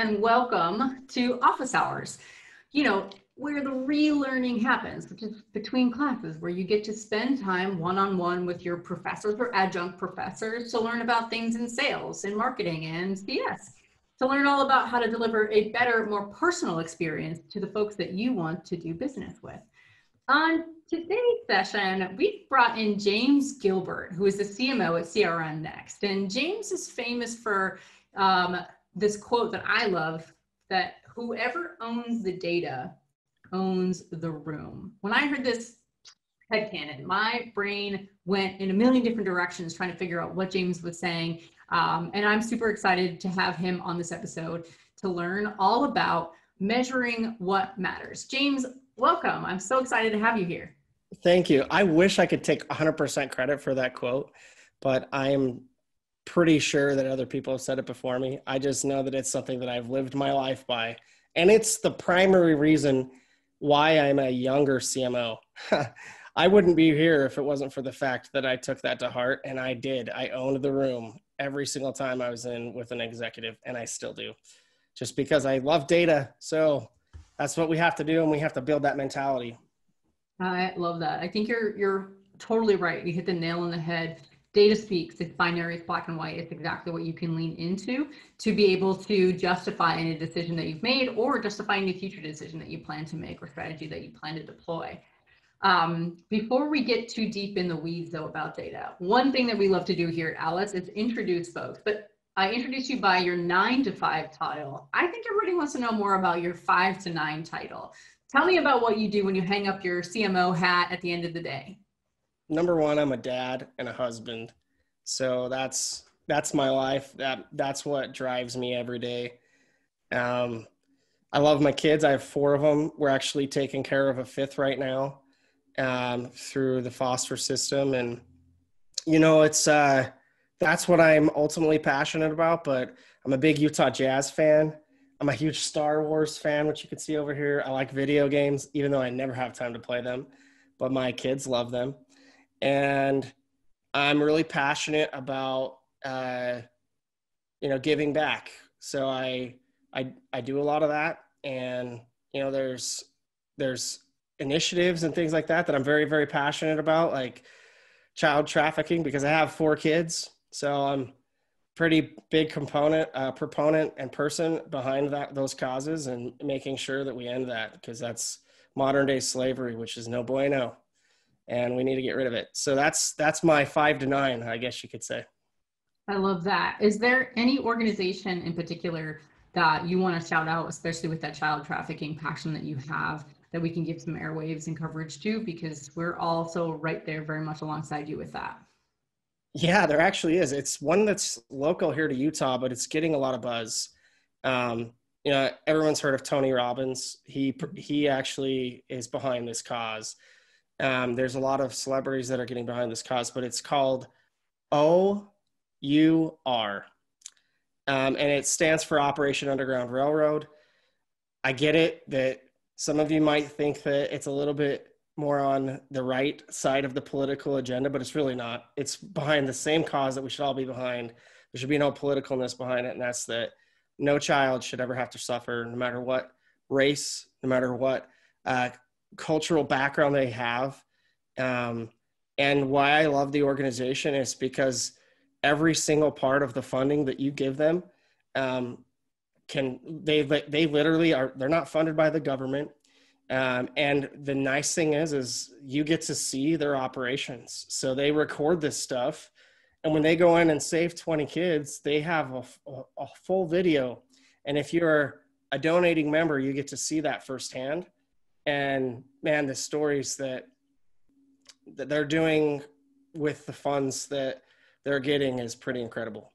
and welcome to Office Hours. You know, where the relearning happens, which is between classes, where you get to spend time one on one with your professors or adjunct professors to learn about things in sales and marketing and CS, to learn all about how to deliver a better, more personal experience to the folks that you want to do business with. On today's session, we've brought in James Gilbert, who is the CMO at CRM Next. And James is famous for um, this quote that I love that whoever owns the data owns the room. When I heard this headcanon, my brain went in a million different directions trying to figure out what James was saying. Um, and I'm super excited to have him on this episode to learn all about measuring what matters. James, welcome. I'm so excited to have you here. Thank you. I wish I could take 100% credit for that quote, but I'm pretty sure that other people have said it before me. I just know that it's something that I've lived my life by. And it's the primary reason why I'm a younger CMO. I wouldn't be here if it wasn't for the fact that I took that to heart and I did. I owned the room every single time I was in with an executive and I still do. Just because I love data. So that's what we have to do and we have to build that mentality. I love that. I think you're you're totally right. You hit the nail on the head. Data speaks. It's binary. It's black and white. It's exactly what you can lean into to be able to justify any decision that you've made or justify any future decision that you plan to make or strategy that you plan to deploy. Um, before we get too deep in the weeds though about data, one thing that we love to do here at Alyce is introduce folks. But I introduce you by your nine to five title. I think everybody wants to know more about your five to nine title. Tell me about what you do when you hang up your CMO hat at the end of the day. Number one, I'm a dad and a husband. So that's that's my life. That that's what drives me every day. Um, I love my kids. I have four of them. We're actually taking care of a fifth right now um, through the foster system, and you know, it's uh, that's what I'm ultimately passionate about. But I'm a big Utah Jazz fan. I'm a huge Star Wars fan, which you can see over here. I like video games, even though I never have time to play them, but my kids love them. And I'm really passionate about, uh, you know, giving back. So I, I, I do a lot of that. And, you know, there's, there's initiatives and things like that that I'm very, very passionate about, like child trafficking, because I have four kids. So I'm, pretty big component uh, proponent and person behind that those causes and making sure that we end that because that's modern day slavery which is no bueno and we need to get rid of it so that's that's my five to nine i guess you could say i love that is there any organization in particular that you want to shout out especially with that child trafficking passion that you have that we can give some airwaves and coverage to because we're also right there very much alongside you with that yeah, there actually is. It's one that's local here to Utah, but it's getting a lot of buzz. Um, you know, everyone's heard of Tony Robbins. He he actually is behind this cause. Um, there's a lot of celebrities that are getting behind this cause, but it's called O U R, um, and it stands for Operation Underground Railroad. I get it that some of you might think that it's a little bit more on the right side of the political agenda, but it's really not. It's behind the same cause that we should all be behind. There should be no politicalness behind it, and that's that no child should ever have to suffer, no matter what race, no matter what uh, cultural background they have. Um, and why I love the organization is because every single part of the funding that you give them um, can they they literally are they're not funded by the government um, and the nice thing is, is you get to see their operations. So they record this stuff, and when they go in and save 20 kids, they have a, a, a full video. And if you're a donating member, you get to see that firsthand. And man, the stories that that they're doing with the funds that they're getting is pretty incredible.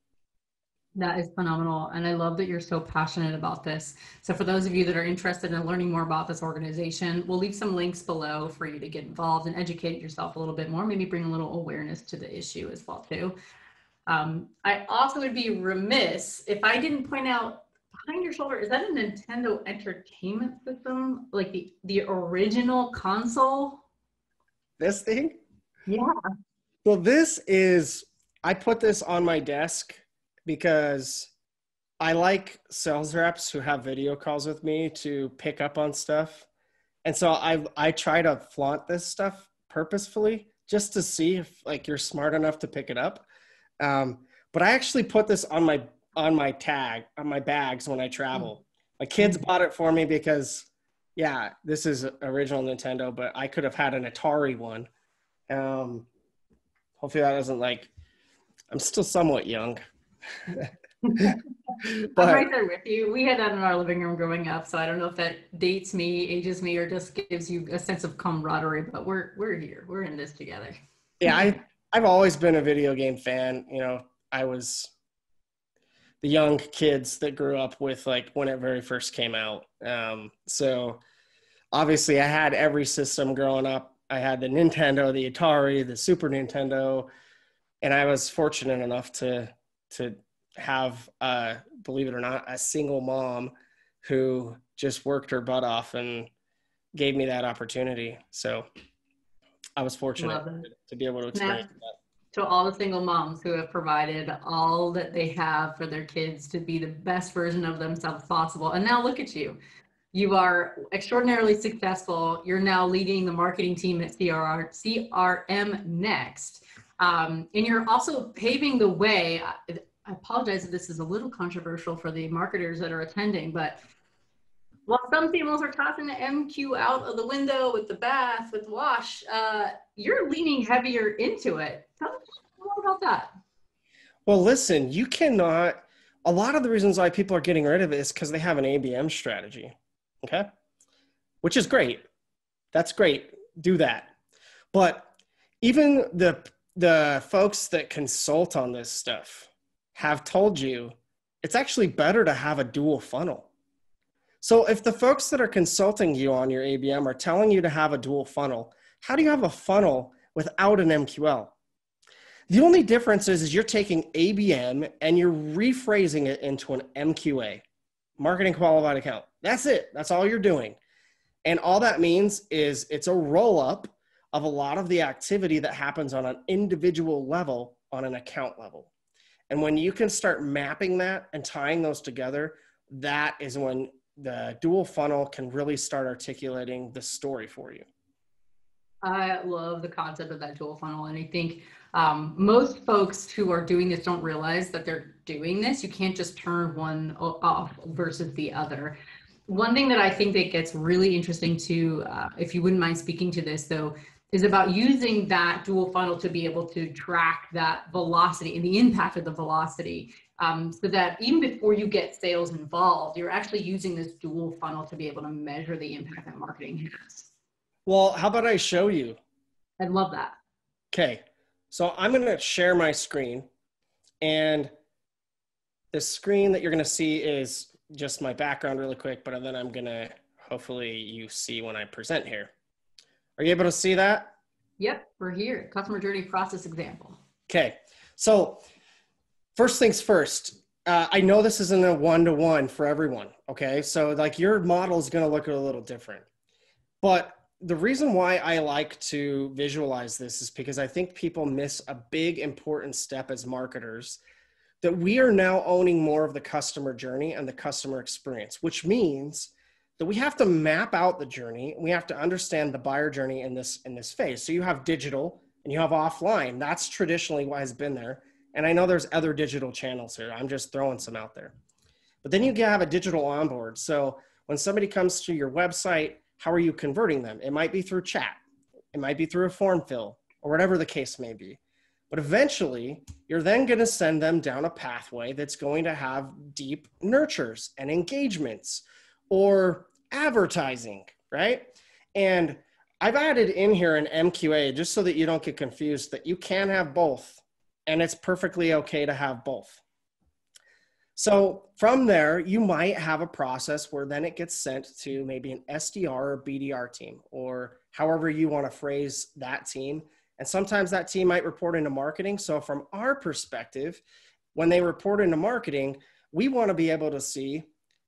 That is phenomenal. And I love that you're so passionate about this. So, for those of you that are interested in learning more about this organization, we'll leave some links below for you to get involved and educate yourself a little bit more, maybe bring a little awareness to the issue as well, too. Um, I also would be remiss if I didn't point out behind your shoulder, is that a Nintendo Entertainment System? Like the, the original console? This thing? Yeah. Well, this is, I put this on my desk because I like sales reps who have video calls with me to pick up on stuff. And so I I try to flaunt this stuff purposefully just to see if like you're smart enough to pick it up. Um, but I actually put this on my on my tag on my bags when I travel. My kids bought it for me because yeah, this is original Nintendo, but I could have had an Atari one. Um, hopefully that doesn't like I'm still somewhat young. I'm right there with you. We had that in our living room growing up, so I don't know if that dates me, ages me, or just gives you a sense of camaraderie. But we're we're here. We're in this together. Yeah, I I've always been a video game fan. You know, I was the young kids that grew up with like when it very first came out. Um, so obviously, I had every system growing up. I had the Nintendo, the Atari, the Super Nintendo, and I was fortunate enough to to have, uh, believe it or not, a single mom who just worked her butt off and gave me that opportunity. So I was fortunate to be able to experience that. To all the single moms who have provided all that they have for their kids to be the best version of themselves possible. And now look at you. You are extraordinarily successful. You're now leading the marketing team at CRR, CRM Next. Um, and you're also paving the way. I apologize if this is a little controversial for the marketers that are attending, but while some females are tossing the MQ out of the window with the bath, with the wash, uh, you're leaning heavier into it. Tell more about that. Well, listen, you cannot. A lot of the reasons why people are getting rid of it is because they have an ABM strategy. Okay. Which is great. That's great. Do that. But even the the folks that consult on this stuff, have told you it's actually better to have a dual funnel. So if the folks that are consulting you on your ABM are telling you to have a dual funnel, how do you have a funnel without an MQL? The only difference is, is you're taking ABM and you're rephrasing it into an MQA, marketing qualified account. That's it. That's all you're doing. And all that means is it's a roll up of a lot of the activity that happens on an individual level on an account level. And when you can start mapping that and tying those together, that is when the dual funnel can really start articulating the story for you. I love the concept of that dual funnel. And I think um, most folks who are doing this don't realize that they're doing this. You can't just turn one off versus the other. One thing that I think that gets really interesting too, uh, if you wouldn't mind speaking to this though, is about using that dual funnel to be able to track that velocity and the impact of the velocity um, so that even before you get sales involved, you're actually using this dual funnel to be able to measure the impact that marketing has. Well, how about I show you? I'd love that. Okay. So I'm going to share my screen and the screen that you're going to see is just my background really quick, but then I'm going to hopefully you see when I present here. Are you able to see that? Yep, we're here. Customer journey process example. Okay. So, first things first, uh, I know this isn't a one to one for everyone. Okay. So, like your model is going to look a little different. But the reason why I like to visualize this is because I think people miss a big important step as marketers that we are now owning more of the customer journey and the customer experience, which means that we have to map out the journey. We have to understand the buyer journey in this in this phase. So you have digital and you have offline. That's traditionally what has been there. And I know there's other digital channels here. I'm just throwing some out there. But then you have a digital onboard. So when somebody comes to your website, how are you converting them? It might be through chat. It might be through a form fill or whatever the case may be. But eventually, you're then going to send them down a pathway that's going to have deep nurtures and engagements or advertising, right? And I've added in here an MQA just so that you don't get confused that you can have both and it's perfectly okay to have both. So from there, you might have a process where then it gets sent to maybe an SDR or BDR team or however you want to phrase that team. And sometimes that team might report into marketing. So from our perspective, when they report into marketing, we want to be able to see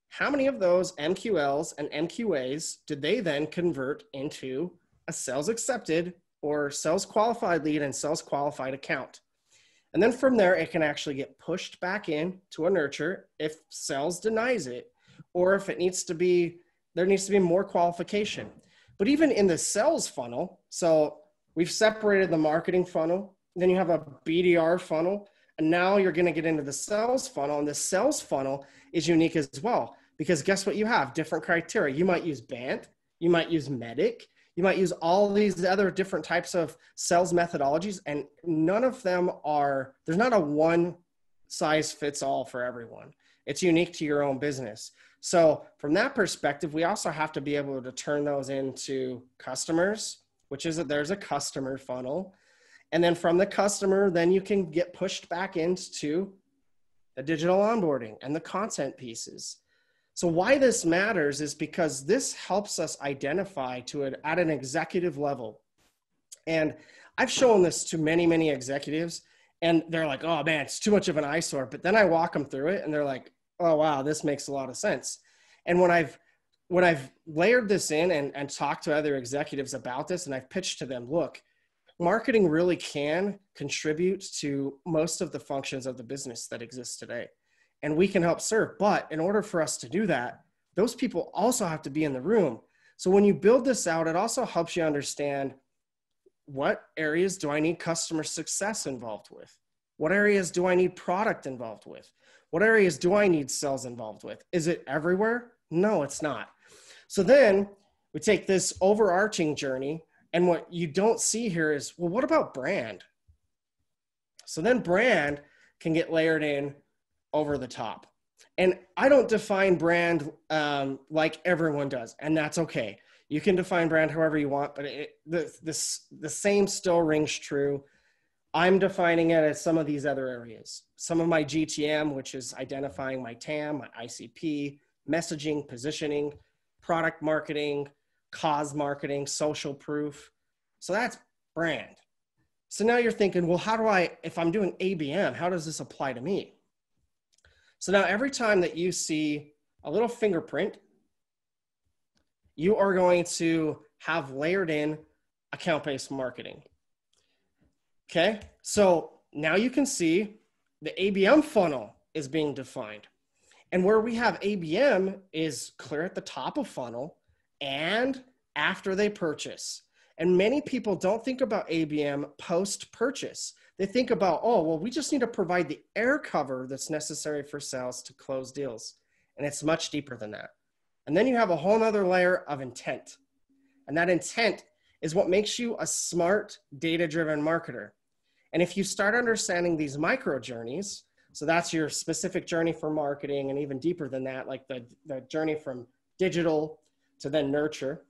how many of those MQLs and MQAs did they then convert into a sales accepted or sales qualified lead and sales qualified account? And then from there, it can actually get pushed back in to a nurture if sales denies it, or if it needs to be, there needs to be more qualification. But even in the sales funnel, so we've separated the marketing funnel, then you have a BDR funnel, and now you're going to get into the sales funnel. And the sales funnel is unique as well, because guess what you have? Different criteria. You might use BANT, you might use MEDDIC, you might use all these other different types of sales methodologies, and none of them are, there's not a one size fits all for everyone. It's unique to your own business. So, from that perspective, we also have to be able to turn those into customers, which is that there's a customer funnel. And then from the customer, then you can get pushed back into the digital onboarding and the content pieces. So why this matters is because this helps us identify to it at an executive level. And I've shown this to many, many executives and they're like, oh man, it's too much of an eyesore. But then I walk them through it and they're like, oh wow, this makes a lot of sense. And when I've when I've layered this in and, and talked to other executives about this and I've pitched to them, look, marketing really can contribute to most of the functions of the business that exists today and we can help serve. But in order for us to do that, those people also have to be in the room. So when you build this out, it also helps you understand what areas do I need customer success involved with? What areas do I need product involved with? What areas do I need sales involved with? Is it everywhere? No, it's not. So then we take this overarching journey, and what you don't see here is well, what about brand? So then brand can get layered in over the top. And I don't define brand um, like everyone does, and that's okay. You can define brand however you want, but it, the, this, the same still rings true. I'm defining it as some of these other areas. Some of my GTM, which is identifying my TAM, my ICP, messaging, positioning, product marketing, cause marketing, social proof. So that's brand. So now you're thinking, well, how do I, if I'm doing ABM, how does this apply to me? So now every time that you see a little fingerprint, you are going to have layered in account-based marketing. Okay, so now you can see the ABM funnel is being defined. And where we have ABM is clear at the top of funnel and after they purchase. And many people don't think about ABM post purchase. They think about, oh, well, we just need to provide the air cover that's necessary for sales to close deals. And it's much deeper than that. And then you have a whole other layer of intent. And that intent is what makes you a smart, data driven marketer. And if you start understanding these micro journeys, so that's your specific journey for marketing, and even deeper than that, like the, the journey from digital to then nurture.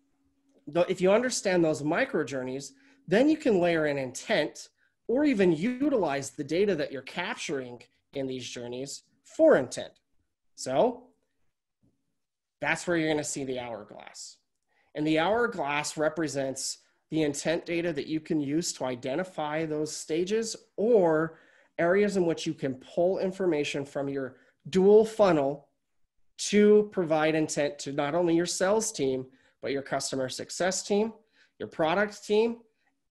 If you understand those micro journeys, then you can layer in intent or even utilize the data that you're capturing in these journeys for intent. So that's where you're going to see the hourglass. And the hourglass represents the intent data that you can use to identify those stages or areas in which you can pull information from your dual funnel to provide intent to not only your sales team, but your customer success team, your product team,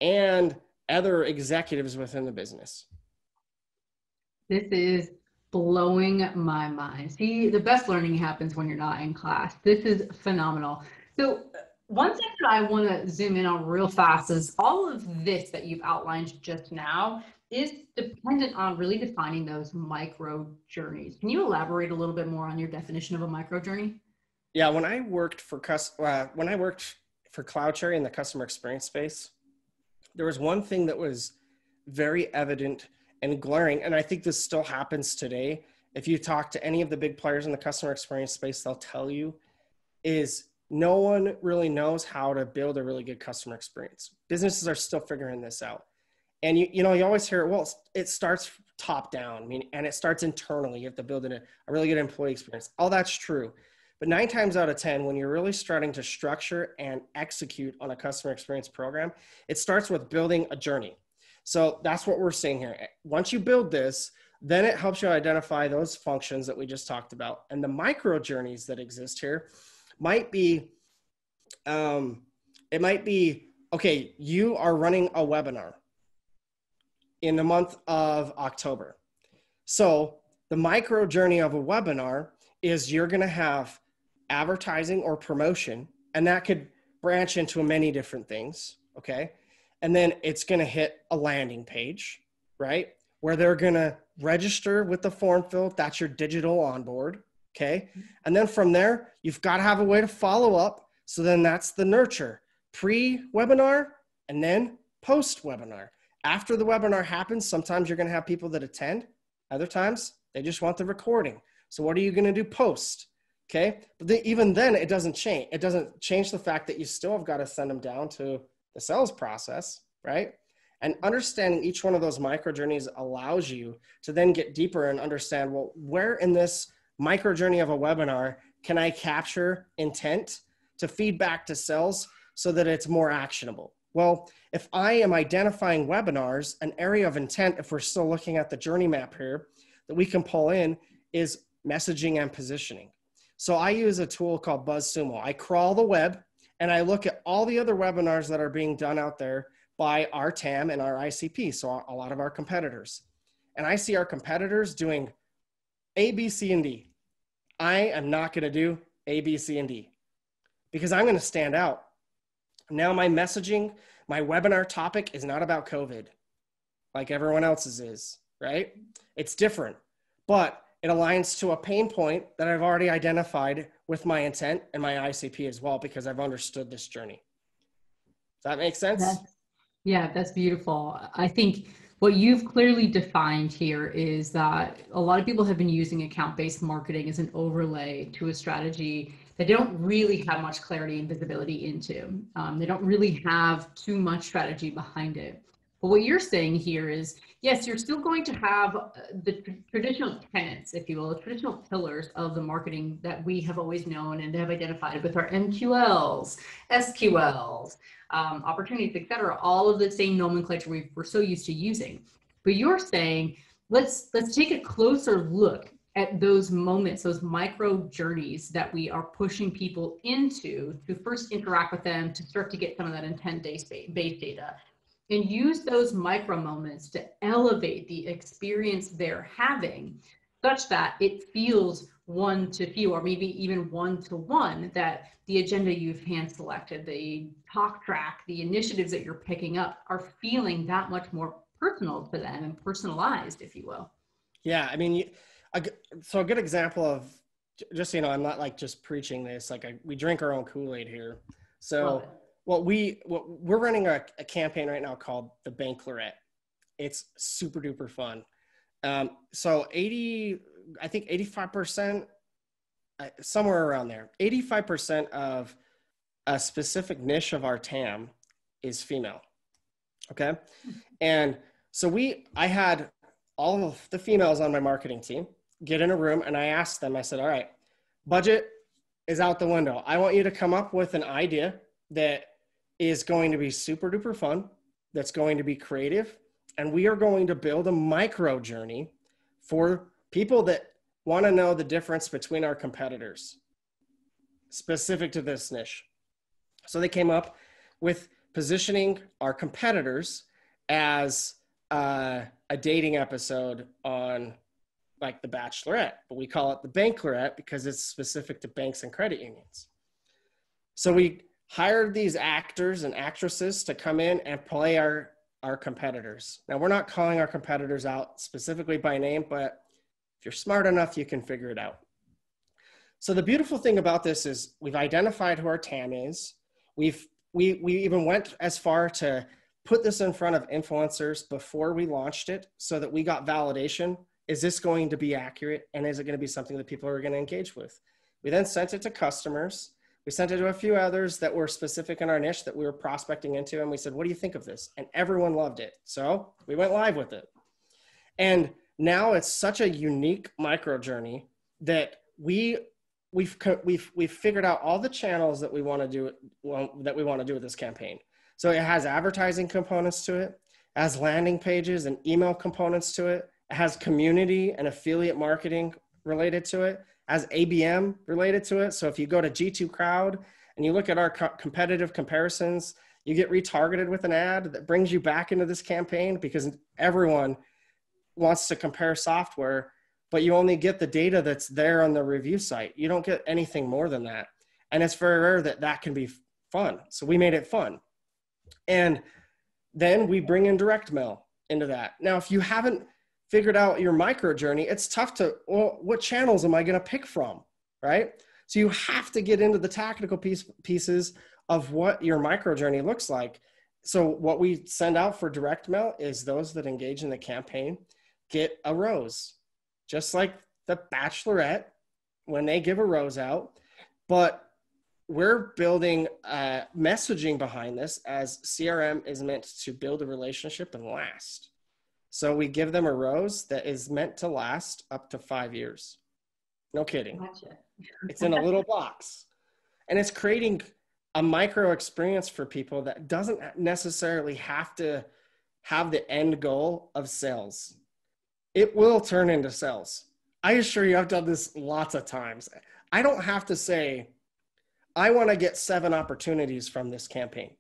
and other executives within the business. This is blowing my mind. See, the best learning happens when you're not in class. This is phenomenal. So, one thing that I want to zoom in on real fast is all of this that you've outlined just now is dependent on really defining those micro journeys. Can you elaborate a little bit more on your definition of a micro journey? Yeah, when I worked for uh, when I worked for CloudCherry in the customer experience space, there was one thing that was very evident and glaring, and I think this still happens today. If you talk to any of the big players in the customer experience space, they'll tell you is no one really knows how to build a really good customer experience. Businesses are still figuring this out. And you, you know, you always hear, well, it starts top down, I mean, and it starts internally. You have to build a, a really good employee experience. All that's true. But nine times out of 10, when you're really starting to structure and execute on a customer experience program, it starts with building a journey. So that's what we're seeing here. Once you build this, then it helps you identify those functions that we just talked about. And the micro journeys that exist here might be, um, it might be, okay, you are running a webinar in the month of October. So the micro journey of a webinar is you're going to have advertising or promotion, and that could branch into many different things. Okay. And then it's going to hit a landing page, right? Where they're going to register with the form fill. That's your digital onboard. Okay. And then from there, you've got to have a way to follow up. So then that's the nurture pre webinar and then post webinar. After the webinar happens, sometimes you're going to have people that attend, other times they just want the recording. So what are you going to do post? Okay. But the, even then, it doesn't change. It doesn't change the fact that you still have got to send them down to the sales process, right? And understanding each one of those micro journeys allows you to then get deeper and understand well, where in this micro journey of a webinar can I capture intent to feed back to sales so that it's more actionable? Well, if I am identifying webinars, an area of intent, if we're still looking at the journey map here, that we can pull in is messaging and positioning. So I use a tool called BuzzSumo. I crawl the web and I look at all the other webinars that are being done out there by our TAM and our ICP, so a lot of our competitors. And I see our competitors doing A, B, C, and D. I am not going to do A, B, C, and D because I'm going to stand out. Now, my messaging, my webinar topic is not about COVID like everyone else's is, right? It's different, but it aligns to a pain point that I've already identified with my intent and my ICP as well because I've understood this journey. Does that make sense? That's, yeah, that's beautiful. I think what you've clearly defined here is that a lot of people have been using account based marketing as an overlay to a strategy that they don't really have much clarity and visibility into. Um, they don't really have too much strategy behind it. But what you're saying here is yes, you're still going to have uh, the tr- traditional tenets, if you will, the traditional pillars of the marketing that we have always known and have identified with our MQLs, SQLs, um, opportunities, et cetera, all of the same nomenclature we we're so used to using. But you're saying, let's let's take a closer look at those moments, those micro journeys that we are pushing people into to first interact with them, to start to get some of that intent-based data, and use those micro moments to elevate the experience they're having such that it feels one to few or maybe even one to one that the agenda you've hand selected the talk track the initiatives that you're picking up are feeling that much more personal to them and personalized if you will. Yeah i mean a, so a good example of just you know i'm not like just preaching this like I, we drink our own kool-aid here. So well, we well, we're running a, a, campaign right now called the Banklorette. It's super duper fun. Um, so 80, I think 85 percent, uh, somewhere around there, 85 percent of a specific niche of our TAM is female. Okay, and so we, I had all of the females on my marketing team get in a room, and I asked them. I said, "All right, budget is out the window. I want you to come up with an idea that is going to be super duper fun, that's going to be creative, and we are going to build a micro journey for people that want to know the difference between our competitors specific to this niche. So they came up with positioning our competitors as uh, a dating episode on like the Bachelorette, but we call it the Banklorette because it's specific to banks and credit unions. So we hired these actors and actresses to come in and play our our competitors. Now we're not calling our competitors out specifically by name, but if you're smart enough, you can figure it out. So the beautiful thing about this is we've identified who our TAM is. We've we we even went as far to put this in front of influencers before we launched it so that we got validation. Is this going to be accurate? And is it going to be something that people are going to engage with? We then sent it to customers we sent it to a few others that were specific in our niche that we were prospecting into, and we said, What do you think of this? And everyone loved it. So we went live with it. And now it's such a unique micro journey that we we've we've we've figured out all the channels that we want to do well, that we want to do with this campaign. So it has advertising components to it, has landing pages and email components to it. It has community and affiliate marketing related to it as ABM related to it. So if you go to G2 Crowd and you look at our co- competitive comparisons, You get retargeted with an ad that brings you back into this campaign because everyone wants to compare software, but you only get the data that's there on the review site. You don't get anything more than that. And it's very rare that that can be fun. So we made it fun. And then we bring in direct mail into that. Now, if you haven't figured out your micro journey, it's tough to, well, what channels am I going to pick from? Right. So you have to get into the tactical piece, pieces of what your micro journey looks like. So what we send out for direct mail is those that engage in the campaign get a rose, just like the bachelorette when they give a rose out. But we're building uh, messaging behind this as CRM is meant to build a relationship and last. So we give them a rose that is meant to last up to five years. No kidding. Gotcha. it's in a little box. And it's creating a micro experience for people that doesn't necessarily have to have the end goal of sales. It will turn into sales. I assure you, I've done this lots of times. I don't have to say, I want to get seven opportunities from this campaign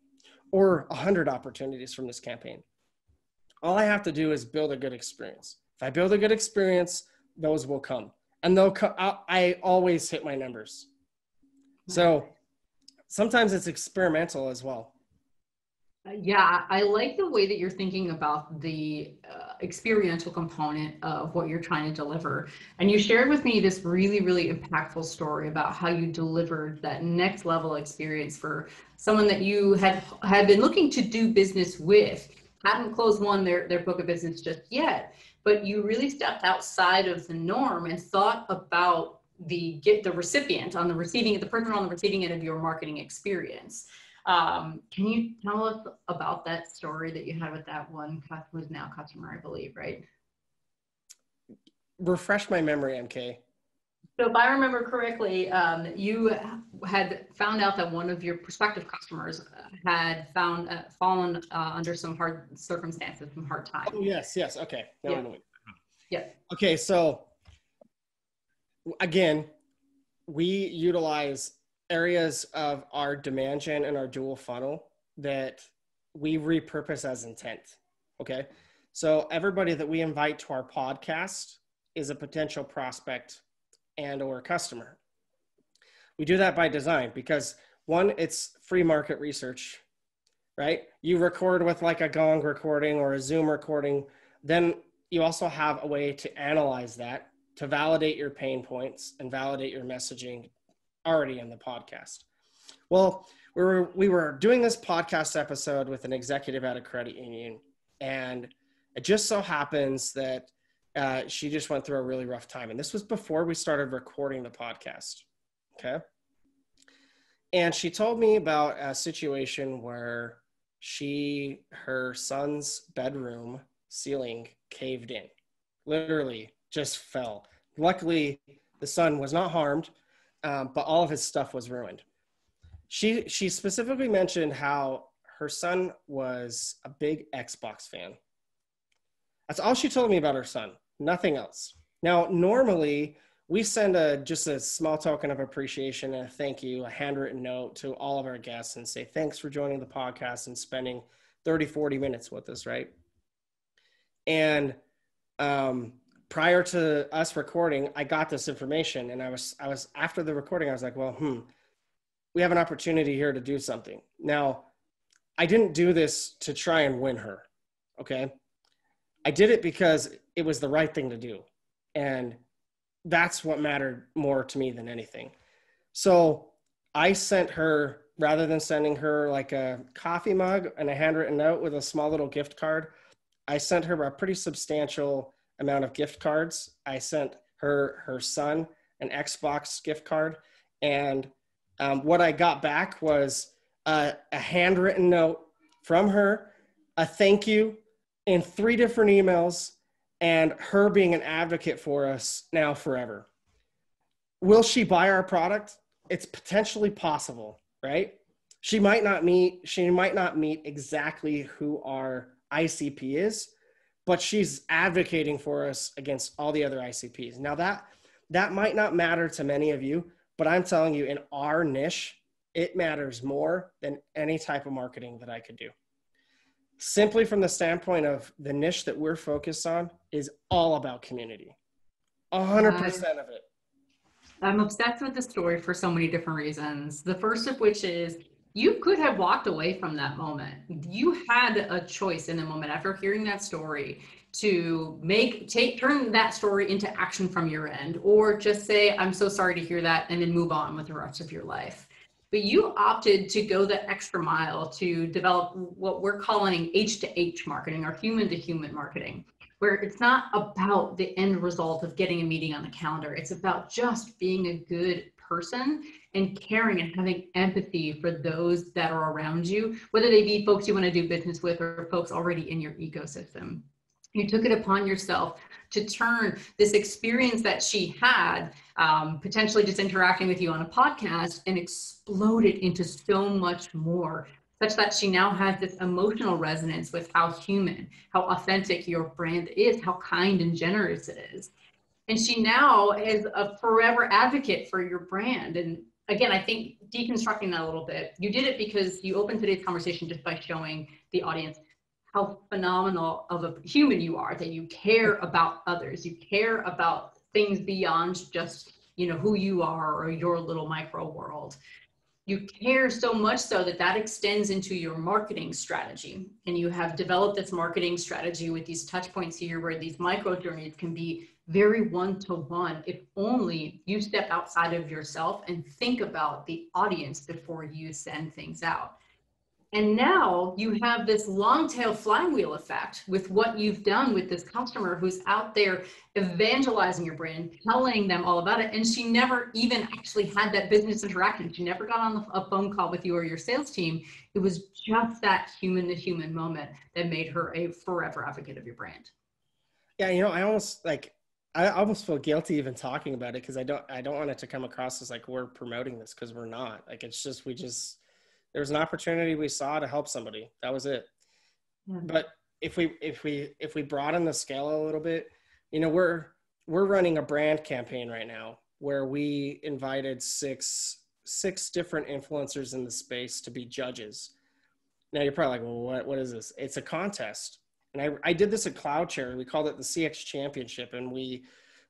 or a hundred opportunities from this campaign. All I have to do is build a good experience. If I build a good experience, those will come, and they'll. come. I always hit my numbers. So sometimes it's experimental as well. Yeah, I like the way that you're thinking about the uh, experiential component of what you're trying to deliver. And you shared with me this really, really impactful story about how you delivered that next level experience for someone that you had had been looking to do business with, hadn't closed one their their book of business just yet, but you really stepped outside of the norm and thought about the get the recipient on the receiving the person on the receiving end of your marketing experience um, can you tell us about that story that you had with that one who's now customer, I believe, right? Refresh my memory, MK. So if I remember correctly, um, you had found out that one of your prospective customers had found uh, fallen uh, under some hard circumstances, some hard times. Oh yes, yes. Okay. Now yeah. yeah. Okay, so again, we utilize areas of our demand gen and our dual funnel that we repurpose as intent. Okay. So everybody that we invite to our podcast is a potential prospect and or customer. We do that by design because one, it's free market research, right? You record with like a Gong recording or a Zoom recording, then you also have a way to analyze that to validate your pain points and validate your messaging already in the podcast. Well, we were we were doing this podcast episode with an executive at a credit union, and it just so happens that uh, she just went through a really rough time, and this was before we started recording the podcast. Okay, and she told me about a situation where she her son's bedroom ceiling caved in, literally just fell. Luckily, the son was not harmed um, but all of his stuff was ruined. She she specifically mentioned how her son was a big Xbox fan. That's all she told me about her son. Nothing else. Now, normally we send a just a small token of appreciation and a thank you, a handwritten note to all of our guests and say thanks for joining the podcast and spending 30, 40 minutes with us, right? And um, prior to us recording, I got this information and I was, I was after the recording, I was like, well, hmm, we have an opportunity here to do something. Now, I didn't do this to try and win her. Okay. I did it because it was the right thing to do. And that's what mattered more to me than anything. So I sent her, rather than sending her like a coffee mug and a handwritten note with a small little gift card, I sent her a pretty substantial amount of gift cards. I sent her her son an Xbox gift card, and um, what I got back was a, a handwritten note from her, a thank you, in three different emails, and her being an advocate for us now forever. Will she buy our product? It's potentially possible, right? She might not meet. She might not meet exactly who our ICP is, but she's advocating for us against all the other ICPs. Now that that might not matter to many of you, but I'm telling you, in our niche, it matters more than any type of marketing that I could do. Simply from the standpoint of the niche that we're focused on is all about community. A hundred percent of it. I'm obsessed with the story for so many different reasons. The first of which is you could have walked away from that moment. You had a choice in the moment after hearing that story to make take turn that story into action from your end or just say i'm so sorry to hear that and then move on with the rest of your life but you opted to go the extra mile to develop what we're calling h to h marketing or human to human marketing where it's not about the end result of getting a meeting on the calendar. It's about just being a good person and caring and having empathy for those that are around you whether they be folks you want to do business with or folks already in your ecosystem. You took it upon yourself to turn this experience that she had um, potentially just interacting with you on a podcast and explode it into so much more such that she now has this emotional resonance with how human how authentic your brand is how kind and generous it is. And she now is a forever advocate for your brand. And again i think deconstructing that a little bit you did it because you opened today's conversation just by showing the audience how phenomenal of a human you are that you care about others you care about things beyond just you know who you are or your little micro world. You care so much so that that extends into your marketing strategy. And you have developed this marketing strategy with these touch points here where these micro journeys can be very one to one if only you step outside of yourself and think about the audience before you send things out and now you have this long tail flywheel effect with what you've done with this customer who's out there evangelizing your brand, telling them all about it. And she never even actually had that business interaction. She never got on a phone call with you or your sales team. It was just that human to human moment that made her a forever advocate of your brand. Yeah, you know, I almost like I almost feel guilty even talking about it because I don't I don't want it to come across as like we're promoting this because we're not. Like it's just we just there was an opportunity we saw to help somebody. That was it. Yeah. But if we if we if we broaden the scale a little bit, you know, we're we're running a brand campaign right now where we invited six six different influencers in the space to be judges. Now you're probably like, well, what what is this? It's a contest. And I, I did this at CloudCherry. We called it the CX Championship. And we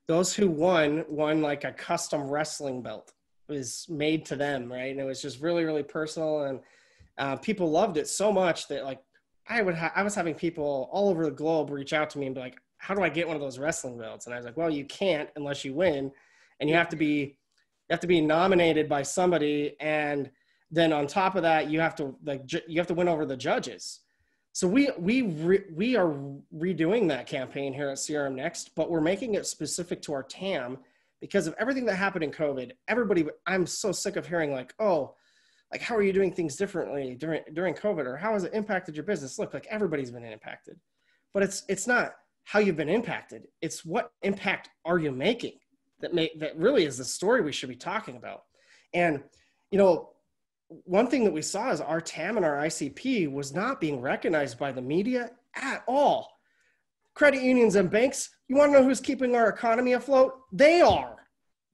those who won won like a custom wrestling belt was made to them, right? And it was just really, really personal, and uh, people loved it so much that like I would ha- I was having people all over the globe reach out to me and be like, "How do I get one of those wrestling belts?" And I was like, "Well, you can't unless you win, and you have to be you have to be nominated by somebody, and then on top of that, you have to like ju- you have to win over the judges." So we we re- we are redoing that campaign here at CRM Next, but we're making it specific to our TAM because of everything that happened in COVID. Everybody, I'm so sick of hearing like, oh, like how are you doing things differently during during COVID, or how has it impacted your business? Look, like everybody's been impacted, but it's it's not how you've been impacted. It's what impact are you making that make that really is the story we should be talking about. And you know, one thing that we saw is our TAM and our ICP was not being recognized by the media at all. Credit unions and banks you want to know who's keeping our economy afloat? They are.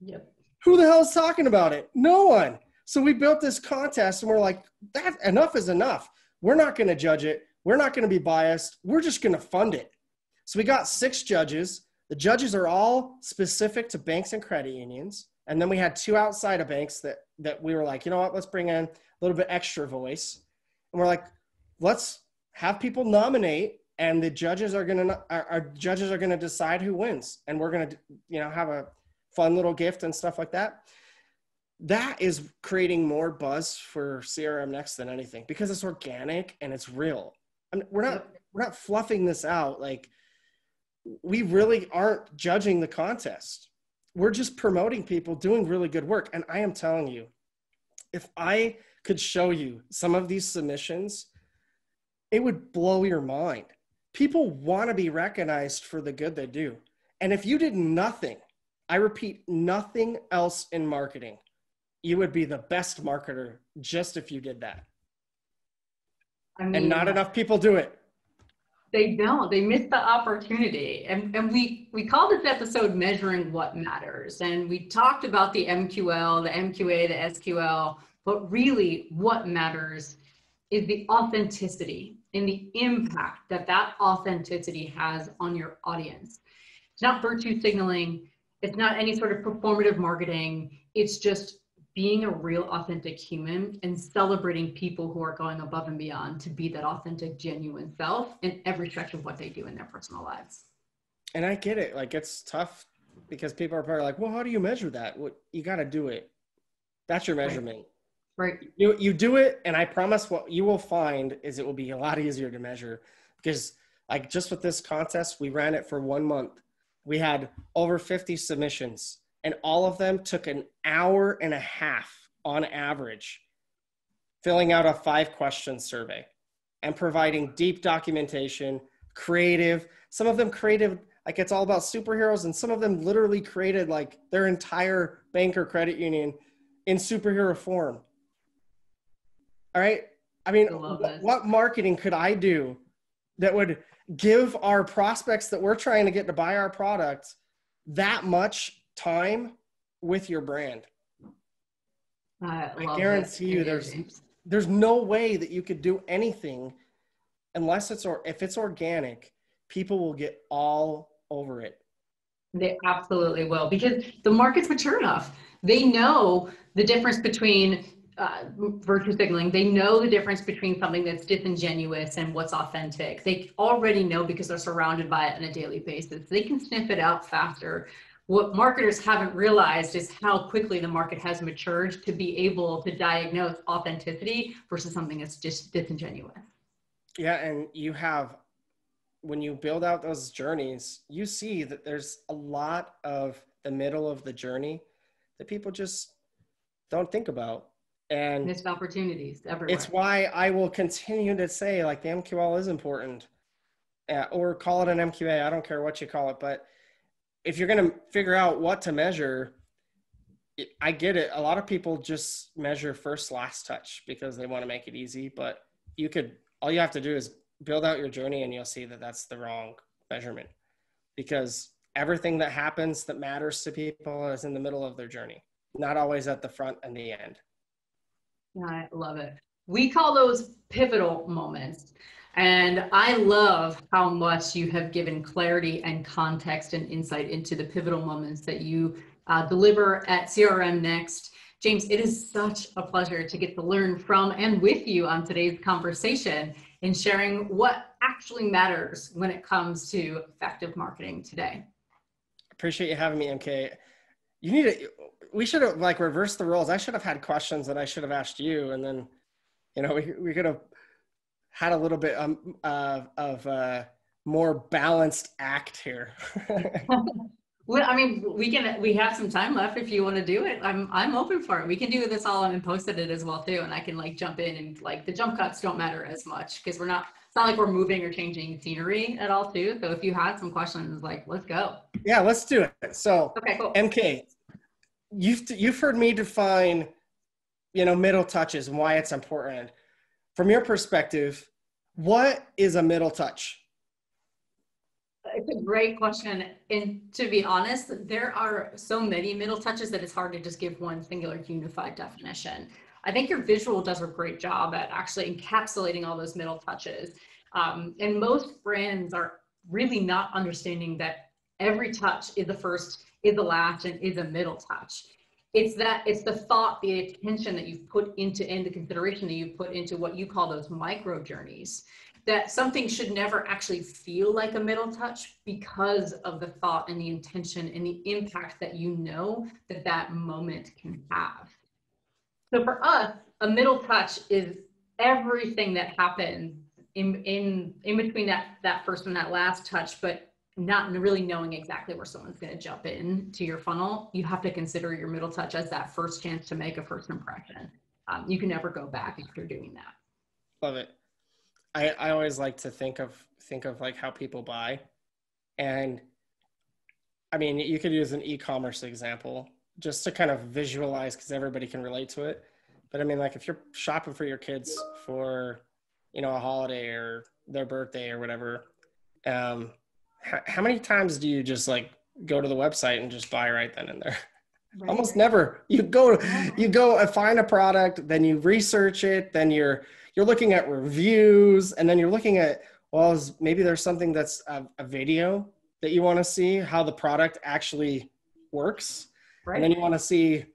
Yep. Who the hell's talking about it? No one. So we built this contest and we're like, that enough is enough. We're not going to judge it. We're not going to be biased. We're just going to fund it. So we got six judges. The judges are all specific to banks and credit unions. And then we had two outside of banks that that we were like, you know what, let's bring in a little bit extra voice. And we're like, let's have people nominate and the judges are gonna our, our judges are gonna decide who wins, and we're gonna you know have a fun little gift and stuff like that. That is creating more buzz for CRM Next than anything because it's organic and it's real. I mean, we're not we're not fluffing this out like we really aren't judging the contest. We're just promoting people doing really good work. And I am telling you, if I could show you some of these submissions, it would blow your mind people want to be recognized for the good they do. And if you did nothing, I repeat, nothing else in marketing, you would be the best marketer just if you did that. I mean, and not enough people do it. They don't. They miss the opportunity. And, and we, we call this episode Measuring What Matters. And we talked about the MQL, the MQA, the SQL, But really, what matters is the authenticity and the impact that that authenticity has on your audience. It's not virtue signaling, it's not any sort of performative marketing, it's just being a real authentic human and celebrating people who are going above and beyond to be that authentic genuine self in every stretch of what they do in their personal lives. And i get it. Like it's tough because people are probably like well how do you measure that? What you got to do it. That's your measurement right. you, you do it and i promise what you will find is it will be a lot easier to measure. Because like just with this contest we ran it for one month. We had over 50 submissions and all of them took an hour and a half on average filling out a five question survey and providing deep documentation creative. Some of them creative, like it's all about superheroes and some of them literally created like their entire bank or credit union in superhero form all right i mean I what marketing could i do that would give our prospects that we're trying to get to buy our product that much time with your brand. I, I guarantee you there's there's no way that you could do anything unless it's or if it's organic, people will get all over it. They absolutely will because the market's mature enough. They know the difference between uh, virtue signaling. They know the difference between something that's disingenuous and what's authentic. They already know because they're surrounded by it on a daily basis. They can sniff it out faster what marketers haven't realized is how quickly the market has matured to be able to diagnose authenticity versus something that's just disingenuous. Yeah, and you have when you build out those journeys, you see that there's a lot of the middle of the journey that people just don't think about. And missed opportunities everywhere. It's why I will continue to say like the MQL is important. Uh, or call it an MQA. I don't care what you call it, but if you're going to figure out what to measure, I get it. A lot of people just measure first last touch because they want to make it easy, but you could all you have to do is build out your journey and you'll see that that's the wrong measurement because everything that happens that matters to people is in the middle of their journey, not always at the front and the end. I love it. We call those pivotal moments. And I love how much you have given clarity and context and insight into the pivotal moments that you uh, deliver at CRM Next. James, it is such a pleasure to get to learn from and with you on today's conversation in sharing what actually matters when it comes to effective marketing today. Appreciate you having me, MK. You need to, we should have like reversed the roles. I should have had questions that I should have asked you, and then, you know, we, we could have had a little bit um, uh, of a more balanced act here. well, I mean, we can we have some time left if you want to do it. I'm I'm open for it. We can do this all and post it as well too, and I can like jump in and like the jump cuts don't matter as much because we're not. It's not like we're moving or changing scenery at all too. So if you had some questions, like let's go. Yeah, let's do it. So okay, cool. MK, you've you've heard me define, you know, middle touches and why it's important from your perspective, what is a middle touch? It's a great question. And to be honest, there are so many middle touches that it's hard to just give one singular unified definition. I think your visual does a great job at actually encapsulating all those middle touches. Um, and most brands are really not understanding that every touch is the first, is a latch and is a middle touch. It's that it's the thought the attention that you've put into and the consideration that you've put into what you call those micro journeys that something should never actually feel like a middle touch because of the thought and the intention and the impact that you know that that moment can have. So for us a middle touch is everything that happens in in in between that that first and that last touch but not really knowing exactly where someone's going to jump in to your funnel, you have to consider your middle touch as that first chance to make a first impression. Um, you can never go back after doing that. Love it. I, I always like to think of think of like how people buy, and I mean you could use an e-commerce example just to kind of visualize because everybody can relate to it. But I mean, like if you're shopping for your kids for you know a holiday or their birthday or whatever, um, how, how many times do you just like go to the website and just buy right then and there? Right. Almost never. You go, you go and find a product, then you research it, then you're you're looking at reviews, and then you're looking at well, maybe there's something that's a, a video that you want to see how the product actually works, right. and then you want to see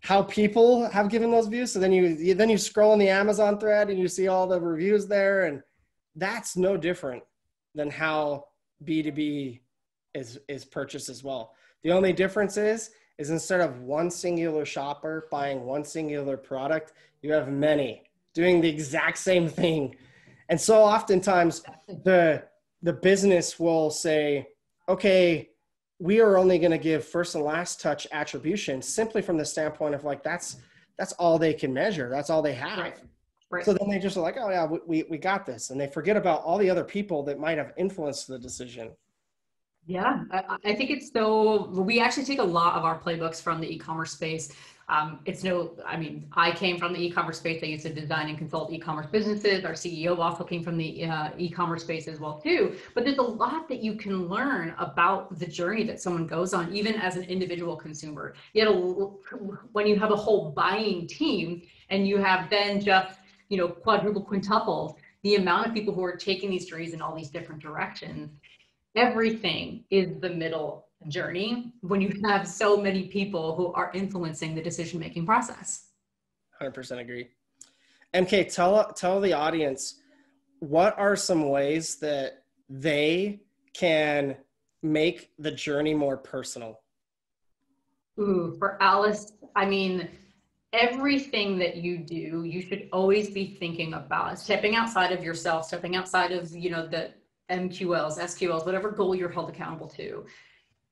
how people have given those views. So then you, you then you scroll in the Amazon thread and you see all the reviews there, and that's no different than how B2B is is purchased as well. The only difference is is instead of one singular shopper buying one singular product, you have many doing the exact same thing. And so oftentimes the the business will say, okay, we are only going to give first and last touch attribution simply from the standpoint of like that's that's all they can measure. That's all they have. Right. Right. So then they just are like, oh yeah, we, we got this. And they forget about all the other people that might have influenced the decision. Yeah, I, I think it's so. We actually take a lot of our playbooks from the e-commerce space. Um, it's no, I mean, I came from the e-commerce space. I used to design and consult e-commerce businesses. Our CEO also came from the uh, e-commerce space as well too. But there's a lot that you can learn about the journey that someone goes on, even as an individual consumer. Yet, when you have a whole buying team and you have then just, you know, quadruple, quintuple the amount of people who are taking these journeys in all these different directions. Everything is the middle journey when you have so many people who are influencing the decision making process 100% agree. Mk tell tell the audience what are some ways that they can make the journey more personal? Ooh, for Alyce i mean everything that you do you should always be thinking about stepping outside of yourself stepping outside of you know the MQLs, SQLs, whatever goal you're held accountable to,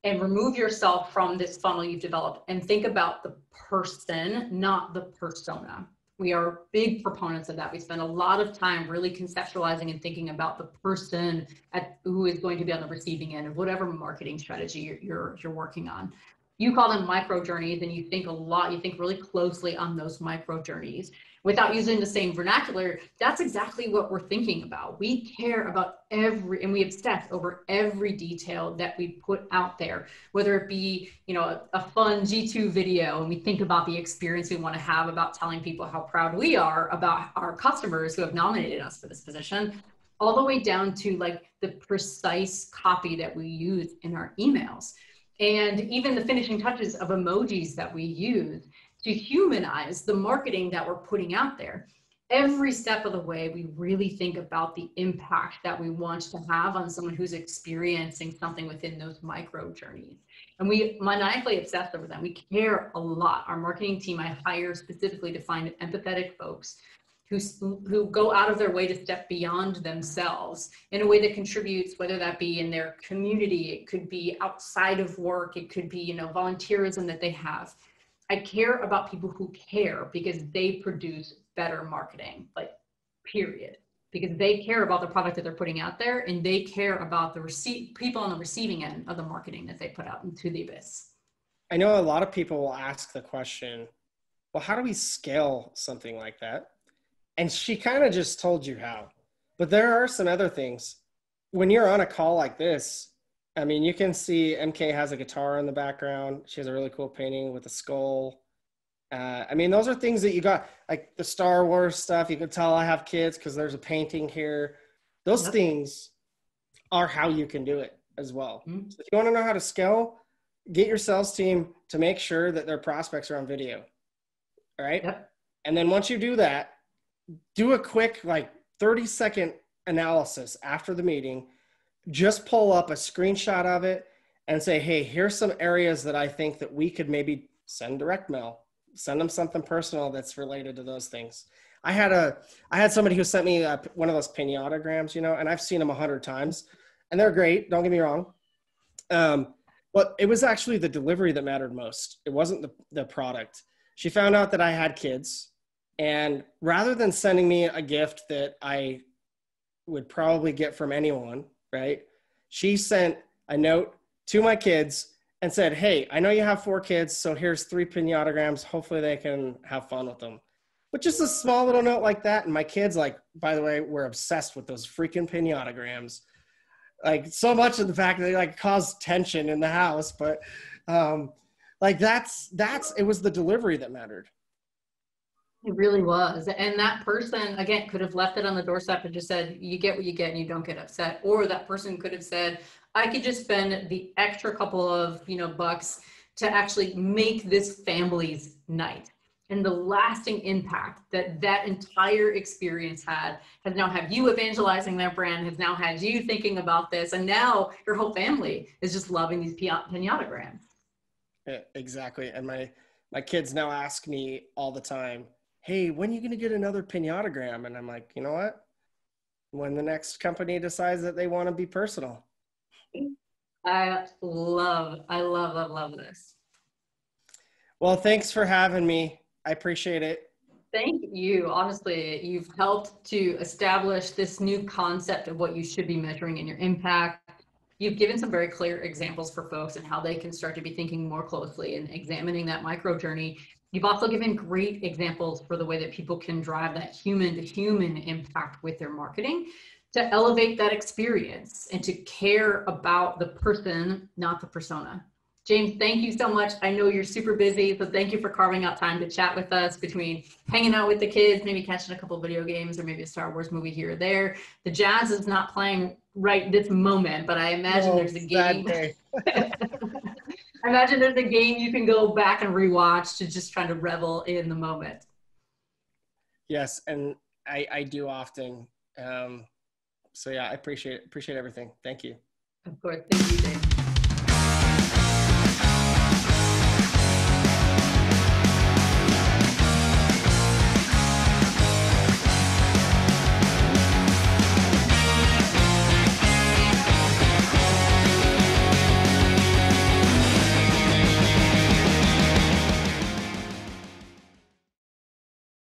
and remove yourself from this funnel you've developed and think about the person, not the persona. We are big proponents of that. We spend a lot of time really conceptualizing and thinking about the person at, who is going to be on the receiving end of whatever marketing strategy you're, you're, you're working on. You call them micro journeys and you think a lot, you think really closely on those micro journeys without using the same vernacular, that's exactly what we're thinking about. We care about every, and we obsess over every detail that we put out there, whether it be, you know, a, a fun G2 video, and we think about the experience we want to have about telling people how proud we are about our customers who have nominated us for this position, all the way down to like the precise copy that we use in our emails. And even the finishing touches of emojis that we use to humanize the marketing that we're putting out there. Every step of the way, we really think about the impact that we want to have on someone who's experiencing something within those micro journeys. And we maniacally obsess over them. We care a lot. Our marketing team, I hire specifically to find empathetic folks who, who go out of their way to step beyond themselves in a way that contributes, whether that be in their community, it could be outside of work, it could be, you know, volunteerism that they have I care about people who care because they produce better marketing, like period. Because they care about the product that they're putting out there and they care about the receipt people on the receiving end of the marketing that they put out into the abyss. I know a lot of people will ask the question, well, how do we scale something like that? And she kind of just told you how. But there are some other things. When you're on a call like this, I mean, you can see MK has a guitar in the background. She has a really cool painting with a skull. Uh, I mean, those are things that you got, like the Star Wars stuff. You can tell I have kids because there's a painting here. Those yep. things are how you can do it as well. Mm-hmm. So if you want to know how to scale, get your sales team to make sure that their prospects are on video. All right. Yep. And then once you do that, do a quick, like 30 second analysis after the meeting just pull up a screenshot of it and say, hey, here's some areas that I think that we could maybe send direct mail, send them something personal that's related to those things. I had a, I had somebody who sent me a, one of those pinatagrams, you know, and I've seen them a hundred times, and they're great. Don't get me wrong, um, but it was actually the delivery that mattered most. It wasn't the the product. She found out that I had kids, and rather than sending me a gift that I would probably get from anyone, right? She sent a note to my kids and said, Hey, I know you have four kids, so here's three pinatagrams. Hopefully they can have fun with them. But just a small little note like that. And my kids, like, by the way, were obsessed with those freaking pinatagrams. Like so much of the fact that they like caused tension in the house, but um, like that's that's it was the delivery that mattered it really was and that person again could have left it on the doorstep and just said you get what you get and you don't get upset or that person could have said i could just spend the extra couple of you know bucks to actually make this family's night. And the lasting impact that that entire experience had has now had you evangelizing that brand has now had you thinking about this and now your whole family is just loving these pinata brands. Yeah, exactly and my my kids now ask me all the time hey when are you going to get another pinatagram and i'm like you know what when the next company decides that they want to be personal i love i love love love this well thanks for having me I appreciate it. Thank you. Honestly, you've helped to establish this new concept of what you should be measuring in your impact. You've given some very clear examples for folks and how they can start to be thinking more closely and examining that micro journey. You've also given great examples for the way that people can drive that human to human impact with their marketing to elevate that experience and to care about the person, not the persona. James, thank you so much. I know you're super busy, so thank you for carving out time to chat with us between hanging out with the kids, maybe catching a couple video games or maybe a Star Wars movie here or there. The Jazz is not playing right this moment, but I imagine no, there's a game. I imagine there's a game you can go back and rewatch to just try to revel in the moment. Yes, and I, I do often. Um, so yeah, I appreciate appreciate everything. Thank you. Of course, thank you, James.